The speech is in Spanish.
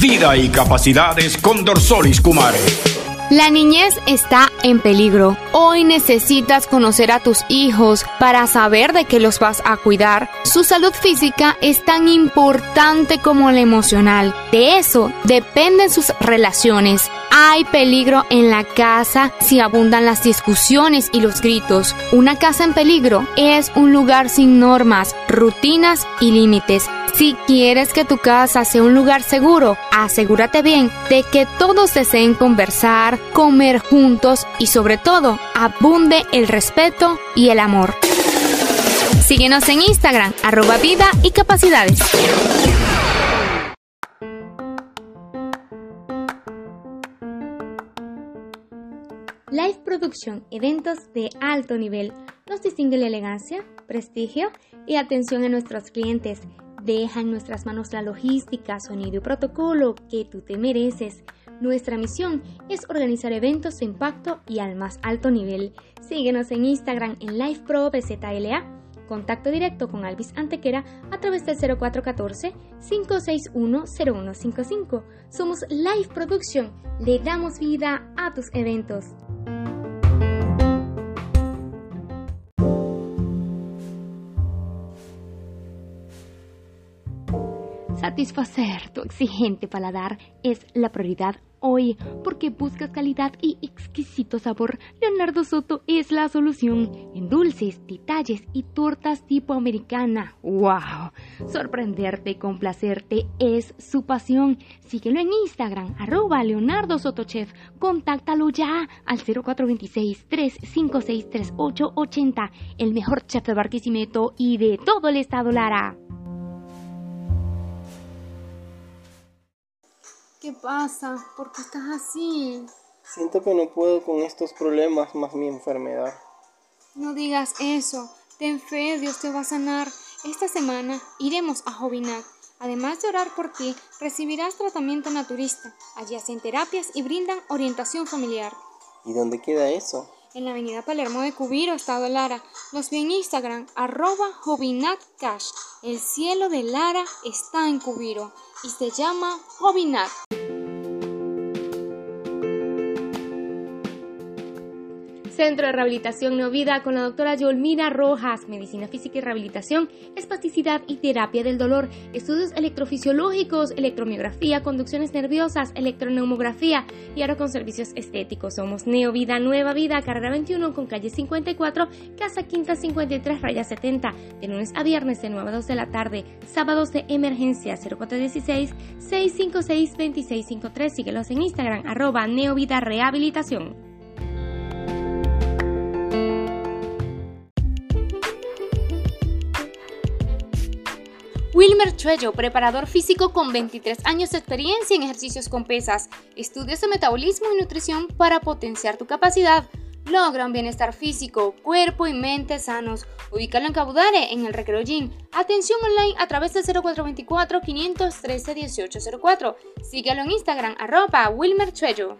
Vida y capacidades con Dorsolis Kumare. La niñez está en peligro. Hoy necesitas conocer a tus hijos para saber de qué los vas a cuidar. Su salud física es tan importante como la emocional. De eso dependen sus relaciones. Hay peligro en la casa si abundan las discusiones y los gritos. Una casa en peligro es un lugar sin normas, rutinas y límites. Si quieres que tu casa sea un lugar seguro, asegúrate bien de que todos deseen conversar, comer juntos y sobre todo abunde el respeto y el amor. Síguenos en Instagram, arroba vida y capacidades. Live Production, eventos de alto nivel, nos distingue la elegancia, prestigio y atención a nuestros clientes. Deja en nuestras manos la logística, sonido y protocolo que tú te mereces. Nuestra misión es organizar eventos de impacto y al más alto nivel. Síguenos en Instagram en LiveProBZLA. Contacto directo con Alvis Antequera a través del 0414-561-0155. Somos Live Production. Le damos vida a tus eventos. Satisfacer tu exigente paladar es la prioridad hoy porque buscas calidad y exquisito sabor. Leonardo Soto es la solución en dulces, detalles y tortas tipo americana. ¡Wow! Sorprenderte y complacerte es su pasión. Síguelo en Instagram, arroba Leonardo Soto Chef. Contáctalo ya al 0426-356-3880. El mejor chef de Barquisimeto y de todo el estado Lara. ¿Qué pasa? ¿Por qué estás así? Siento que no puedo con estos problemas más mi enfermedad. No digas eso. Ten fe, Dios te va a sanar. Esta semana iremos a Jovinac. Además de orar por ti, recibirás tratamiento naturista. Allí hacen terapias y brindan orientación familiar. ¿Y dónde queda eso? En la avenida Palermo de Cubiro, Estado Lara. Nos vi en Instagram, arroba Jovinac Cash. El cielo de Lara está en Cubiro y se llama Jovinac. Centro de Rehabilitación Neovida con la doctora Yolmira Rojas, Medicina Física y Rehabilitación, Espasticidad y Terapia del Dolor, estudios electrofisiológicos, electromiografía, conducciones nerviosas, electroneumografía y ahora con servicios estéticos. Somos Neovida Nueva Vida, carrera 21 con calle 54, casa quinta 53, raya 70, de lunes a viernes de 9 a 2 de la tarde, sábados de emergencia 0416-656-2653. Síguelos en Instagram, arroba Neovida Rehabilitación. Wilmer Trello, preparador físico con 23 años de experiencia en ejercicios con pesas, estudios de metabolismo y nutrición para potenciar tu capacidad. Logra un bienestar físico, cuerpo y mente sanos. Ubícalo en Cabudare, en el Recreo Gym. Atención online a través del 0424-513-1804. Síguelo en Instagram, arroba Wilmer Trello.